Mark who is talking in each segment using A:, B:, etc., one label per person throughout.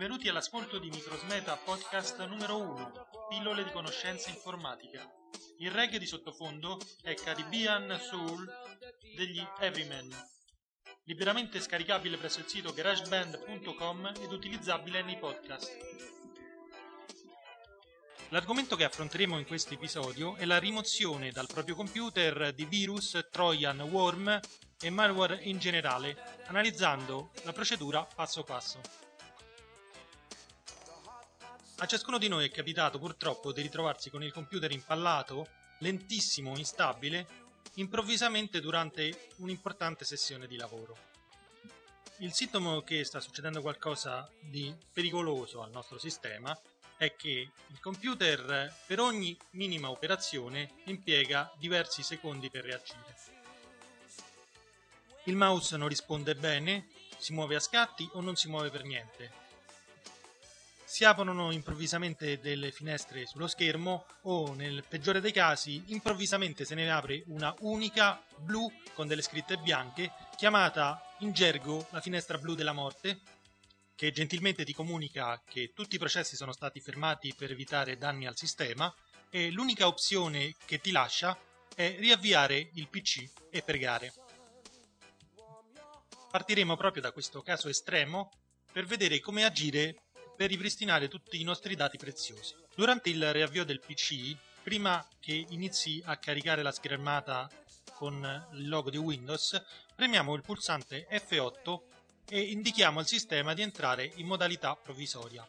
A: Benvenuti all'ascolto di Microsmeta podcast numero 1, pillole di conoscenza informatica. Il reggae di sottofondo è Caribbean Soul degli Everyman, liberamente scaricabile presso il sito garageband.com ed utilizzabile nei podcast. L'argomento che affronteremo in questo episodio è la rimozione dal proprio computer di virus, trojan, worm e malware in generale, analizzando la procedura passo passo. A ciascuno di noi è capitato purtroppo di ritrovarsi con il computer impallato, lentissimo, instabile, improvvisamente durante un'importante sessione di lavoro. Il sintomo che sta succedendo qualcosa di pericoloso al nostro sistema è che il computer per ogni minima operazione impiega diversi secondi per reagire. Il mouse non risponde bene, si muove a scatti o non si muove per niente si aprono improvvisamente delle finestre sullo schermo o nel peggiore dei casi improvvisamente se ne apre una unica blu con delle scritte bianche chiamata in gergo la finestra blu della morte che gentilmente ti comunica che tutti i processi sono stati fermati per evitare danni al sistema e l'unica opzione che ti lascia è riavviare il PC e pregare. Partiremo proprio da questo caso estremo per vedere come agire per ripristinare tutti i nostri dati preziosi. Durante il riavvio del PC, prima che inizi a caricare la schermata con il logo di Windows, premiamo il pulsante F8 e indichiamo al sistema di entrare in modalità provvisoria.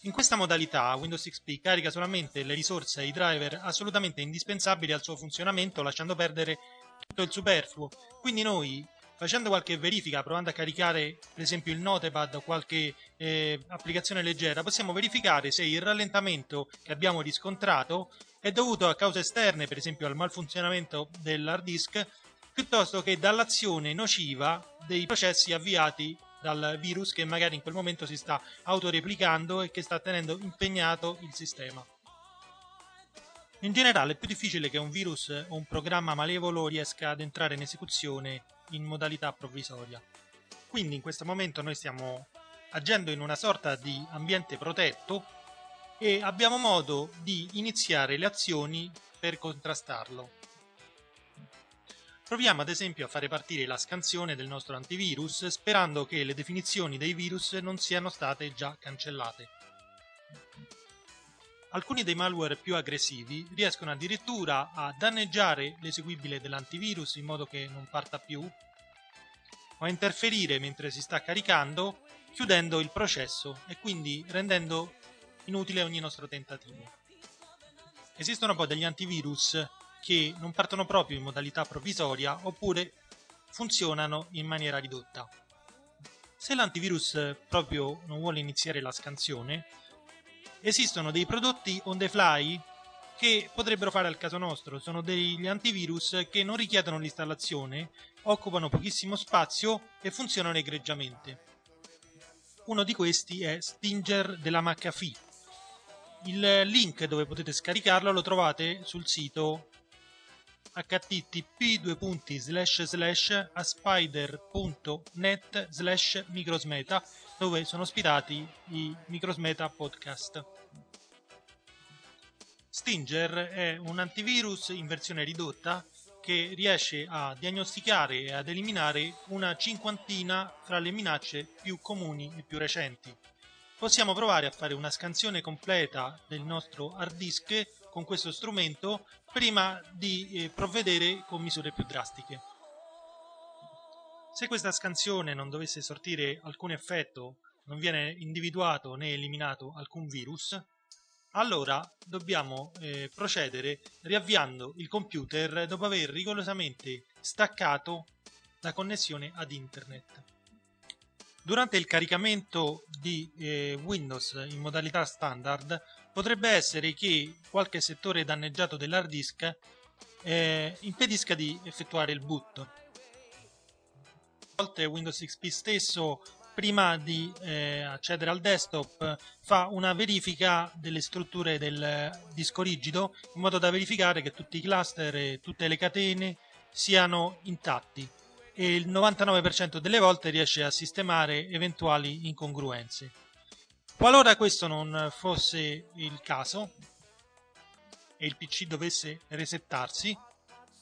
A: In questa modalità Windows XP carica solamente le risorse e i driver assolutamente indispensabili al suo funzionamento lasciando perdere tutto il superfluo. Quindi noi facendo qualche verifica, provando a caricare per esempio il Notepad o qualche eh, applicazione leggera, possiamo verificare se il rallentamento che abbiamo riscontrato è dovuto a cause esterne, per esempio al malfunzionamento dell'hard disk, piuttosto che dall'azione nociva dei processi avviati dal virus che magari in quel momento si sta autoreplicando e che sta tenendo impegnato il sistema. In generale è più difficile che un virus o un programma malevolo riesca ad entrare in esecuzione in modalità provvisoria. Quindi in questo momento noi stiamo agendo in una sorta di ambiente protetto e abbiamo modo di iniziare le azioni per contrastarlo. Proviamo ad esempio a fare partire la scansione del nostro antivirus sperando che le definizioni dei virus non siano state già cancellate. Alcuni dei malware più aggressivi riescono addirittura a danneggiare l'eseguibile dell'antivirus in modo che non parta più o a interferire mentre si sta caricando chiudendo il processo e quindi rendendo inutile ogni nostro tentativo. Esistono poi degli antivirus che non partono proprio in modalità provvisoria oppure funzionano in maniera ridotta. Se l'antivirus proprio non vuole iniziare la scansione, esistono dei prodotti on the fly che potrebbero fare al caso nostro. Sono degli antivirus che non richiedono l'installazione, occupano pochissimo spazio e funzionano egregiamente. Uno di questi è Stinger della McAfee. Il link dove potete scaricarlo lo trovate sul sito http aspider.net slash microsmeta dove sono ospitati i Microsmeta podcast. Stinger è un antivirus in versione ridotta che riesce a diagnosticare e ad eliminare una cinquantina fra le minacce più comuni e più recenti. Possiamo provare a fare una scansione completa del nostro hard disk con questo strumento prima di eh, provvedere con misure più drastiche. Se questa scansione non dovesse sortire alcun effetto, non viene individuato né eliminato alcun virus, allora dobbiamo eh, procedere riavviando il computer dopo aver rigorosamente staccato la connessione ad internet. Durante il caricamento di eh, Windows in modalità standard potrebbe essere che qualche settore danneggiato dell'hard disk eh, impedisca di effettuare il boot volte Windows XP stesso prima di eh, accedere al desktop fa una verifica delle strutture del disco rigido in modo da verificare che tutti i cluster e tutte le catene siano intatti. e il 99% delle volte riesce a sistemare eventuali incongruenze. Qualora questo non fosse il caso e il PC dovesse resettarsi,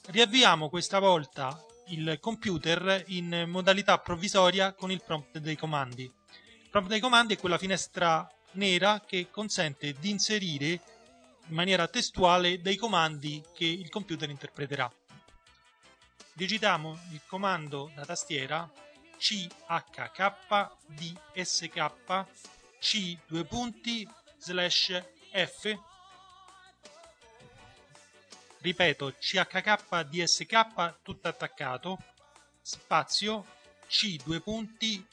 A: riavviamo questa volta il computer in modalità provvisoria con il prompt dei comandi. Il prompt dei comandi è quella finestra nera che consente di inserire in maniera testuale dei comandi che il computer interpreterà. Digitiamo il comando da tastiera chkdsk c due punti slash f ripeto chkdsk tutto attaccato. Spazio c due punti.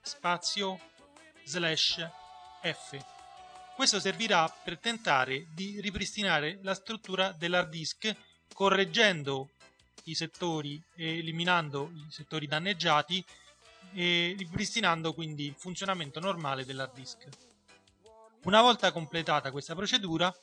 A: Spazio slash f. Questo servirà per tentare di ripristinare la struttura dell'hard disk correggendo i settori e eliminando i settori danneggiati e ripristinando quindi il funzionamento normale dell'hard disk. Una volta completata questa procedura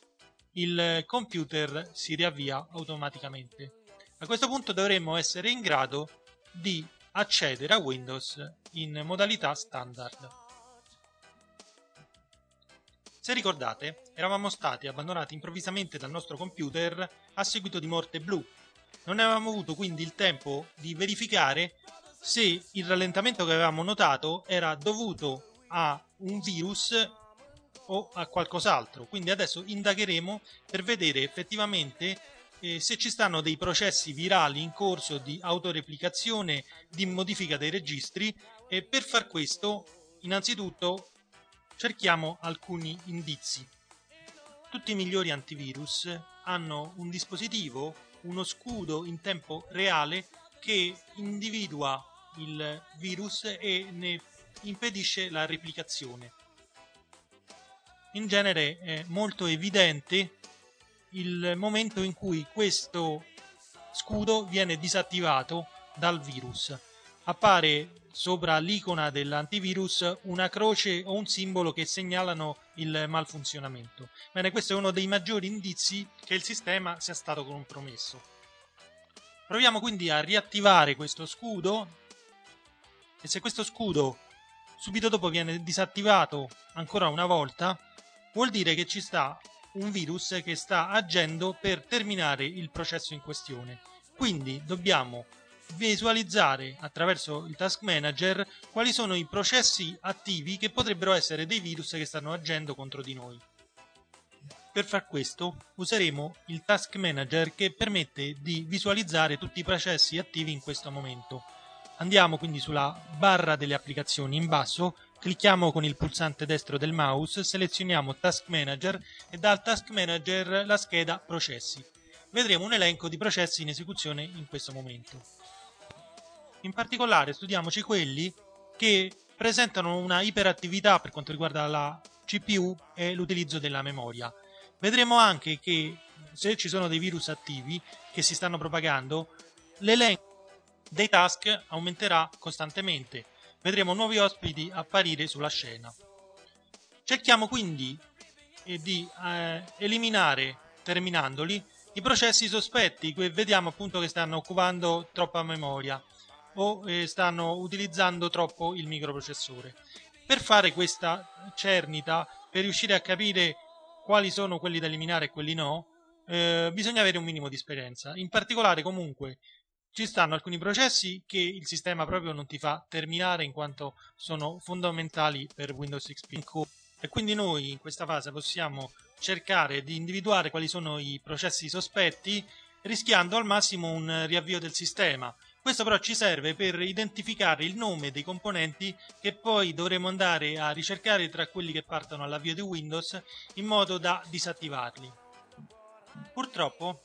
A: il computer si riavvia automaticamente. A questo punto dovremmo essere in grado di accedere a Windows in modalità standard. Se ricordate, eravamo stati abbandonati improvvisamente dal nostro computer a seguito di morte blu. Non avevamo avuto quindi il tempo di verificare se il rallentamento che avevamo notato era dovuto a un virus o a qualcos'altro. Quindi adesso indagheremo per vedere effettivamente eh, se ci stanno dei processi virali in corso di autoreplicazione, di modifica dei registri e per far questo innanzitutto cerchiamo alcuni indizi. Tutti i migliori antivirus hanno un dispositivo, uno scudo in tempo reale che individua il virus e ne impedisce la replicazione in genere è molto evidente il momento in cui questo scudo viene disattivato dal virus. Appare sopra l'icona dell'antivirus una croce o un simbolo che segnalano il malfunzionamento. Bene, questo è uno dei maggiori indizi che il sistema sia stato compromesso. Proviamo quindi a riattivare questo scudo e se questo scudo subito dopo viene disattivato ancora una volta, vuol dire che ci sta un virus che sta agendo per terminare il processo in questione. Quindi dobbiamo visualizzare attraverso il task manager quali sono i processi attivi che potrebbero essere dei virus che stanno agendo contro di noi. Per far questo useremo il task manager che permette di visualizzare tutti i processi attivi in questo momento. Andiamo quindi sulla barra delle applicazioni in basso Clicchiamo con il pulsante destro del mouse, selezioniamo Task Manager e dal Task Manager la scheda Processi. Vedremo un elenco di processi in esecuzione in questo momento. In particolare studiamoci quelli che presentano una iperattività per quanto riguarda la CPU e l'utilizzo della memoria. Vedremo anche che se ci sono dei virus attivi che si stanno propagando, l'elenco dei task aumenterà costantemente vedremo nuovi ospiti apparire sulla scena. Cerchiamo quindi eh, di eh, eliminare, terminandoli, i processi sospetti che vediamo appunto che stanno occupando troppa memoria o eh, stanno utilizzando troppo il microprocessore. Per fare questa cernita, per riuscire a capire quali sono quelli da eliminare e quelli no, eh, bisogna avere un minimo di esperienza. In particolare comunque ci stanno alcuni processi che il sistema proprio non ti fa terminare in quanto sono fondamentali per Windows XP e quindi noi in questa fase possiamo cercare di individuare quali sono i processi sospetti rischiando al massimo un riavvio del sistema. Questo però ci serve per identificare il nome dei componenti che poi dovremo andare a ricercare tra quelli che partono all'avvio di Windows in modo da disattivarli. Purtroppo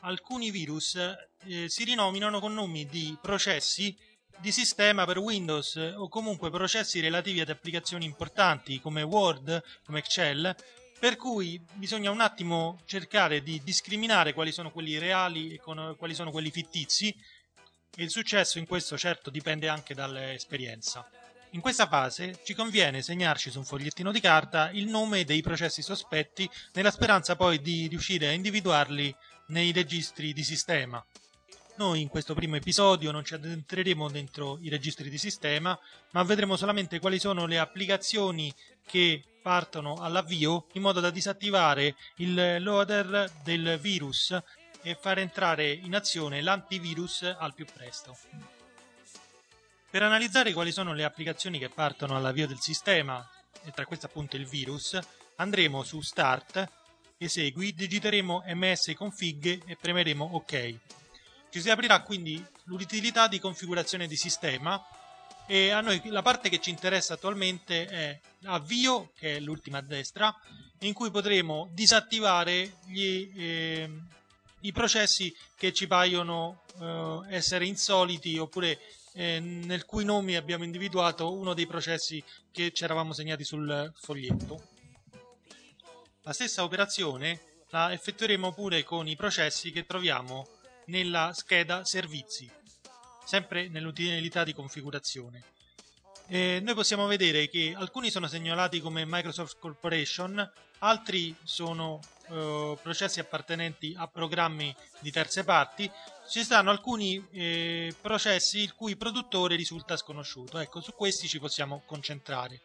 A: alcuni virus eh, si rinominano con nomi di processi di sistema per Windows o comunque processi relativi ad applicazioni importanti come Word, come Excel, per cui bisogna un attimo cercare di discriminare quali sono quelli reali e con, quali sono quelli fittizi e il successo in questo certo dipende anche dall'esperienza. In questa fase ci conviene segnarci su un fogliettino di carta il nome dei processi sospetti nella speranza poi di riuscire a individuarli nei registri di sistema. Noi in questo primo episodio non ci addentreremo dentro i registri di sistema, ma vedremo solamente quali sono le applicazioni che partono all'avvio in modo da disattivare il loader del virus e far entrare in azione l'antivirus al più presto. Per analizzare quali sono le applicazioni che partono all'avvio del sistema, e tra queste appunto il virus, andremo su Start, Esegui, digiteremo msconfig e premeremo OK. Ci si aprirà quindi l'utilità di configurazione di sistema e a noi la parte che ci interessa attualmente è avvio, che è l'ultima a destra, in cui potremo disattivare gli, eh, i processi che ci paiono eh, essere insoliti oppure eh, nel cui nomi abbiamo individuato uno dei processi che ci eravamo segnati sul foglietto. La stessa operazione la effettueremo pure con i processi che troviamo nella scheda servizi, sempre nell'utilità di configurazione. E noi possiamo vedere che alcuni sono segnalati come Microsoft Corporation, altri sono eh, processi appartenenti a programmi di terze parti, ci stanno alcuni eh, processi il cui produttore risulta sconosciuto. Ecco, su questi ci possiamo concentrare.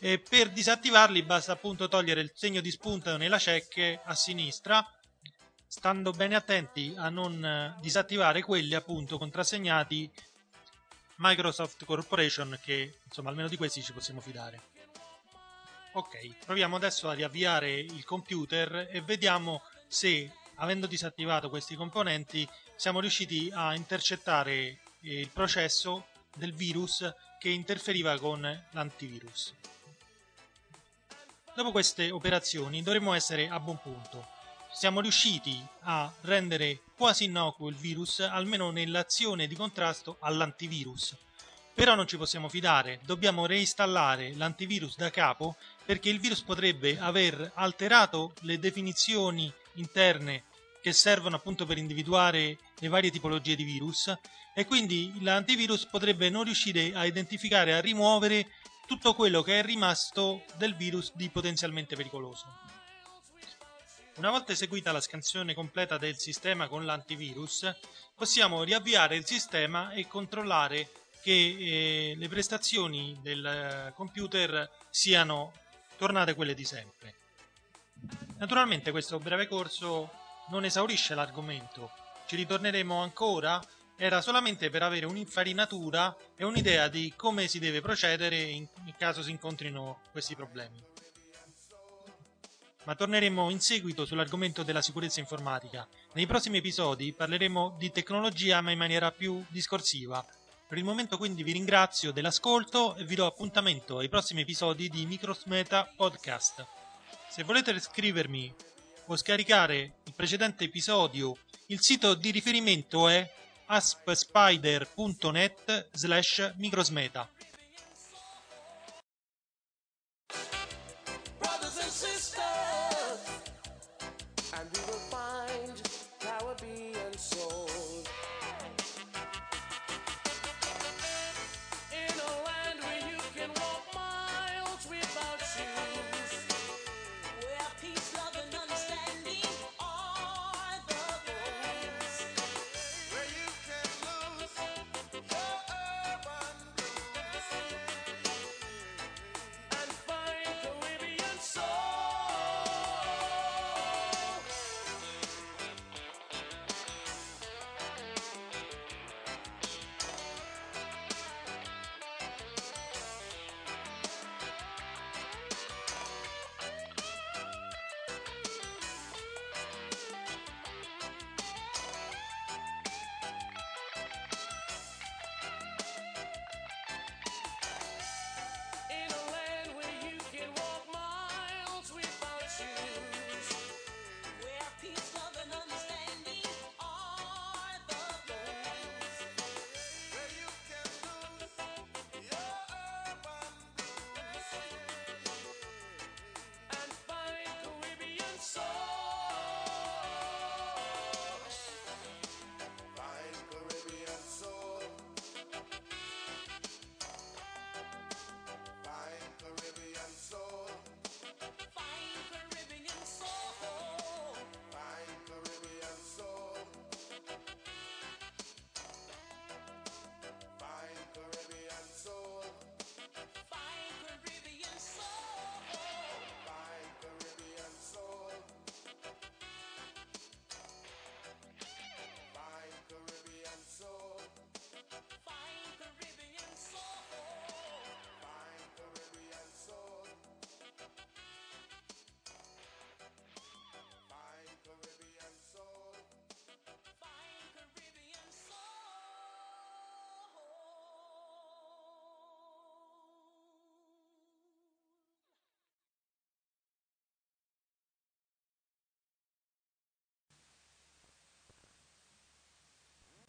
A: E per disattivarli basta appunto togliere il segno di spunta nella check a sinistra, stando bene attenti a non eh, disattivare quelli appunto contrassegnati Microsoft Corporation che insomma almeno di questi ci possiamo fidare. Ok, proviamo adesso a riavviare il computer e vediamo se avendo disattivato questi componenti siamo riusciti a intercettare il processo del virus che interferiva con l'antivirus. Dopo queste operazioni dovremmo essere a buon punto. Siamo riusciti a rendere quasi innocuo il virus, almeno nell'azione di contrasto all'antivirus. Però non ci possiamo fidare, dobbiamo reinstallare l'antivirus da capo perché il virus potrebbe aver alterato le definizioni interne che servono appunto per individuare le varie tipologie di virus e quindi l'antivirus potrebbe non riuscire a identificare, a rimuovere tutto quello che è rimasto del virus di potenzialmente pericoloso. Una volta eseguita la scansione completa del sistema con l'antivirus, possiamo riavviare il sistema e controllare che eh, le prestazioni del eh, computer siano tornate quelle di sempre. Naturalmente questo breve corso non esaurisce l'argomento, ci ritorneremo ancora era solamente per avere un'infarinatura e un'idea di come si deve procedere in, in caso si incontrino questi problemi. Ma torneremo in seguito sull'argomento della sicurezza informatica. Nei prossimi episodi parleremo di tecnologia ma in maniera più discorsiva. Per il momento quindi vi ringrazio dell'ascolto e vi do appuntamento ai prossimi episodi di Microsmeta Podcast. Se volete scrivermi o scaricare il precedente episodio, il sito di riferimento è aspspider.net slash microsmeta.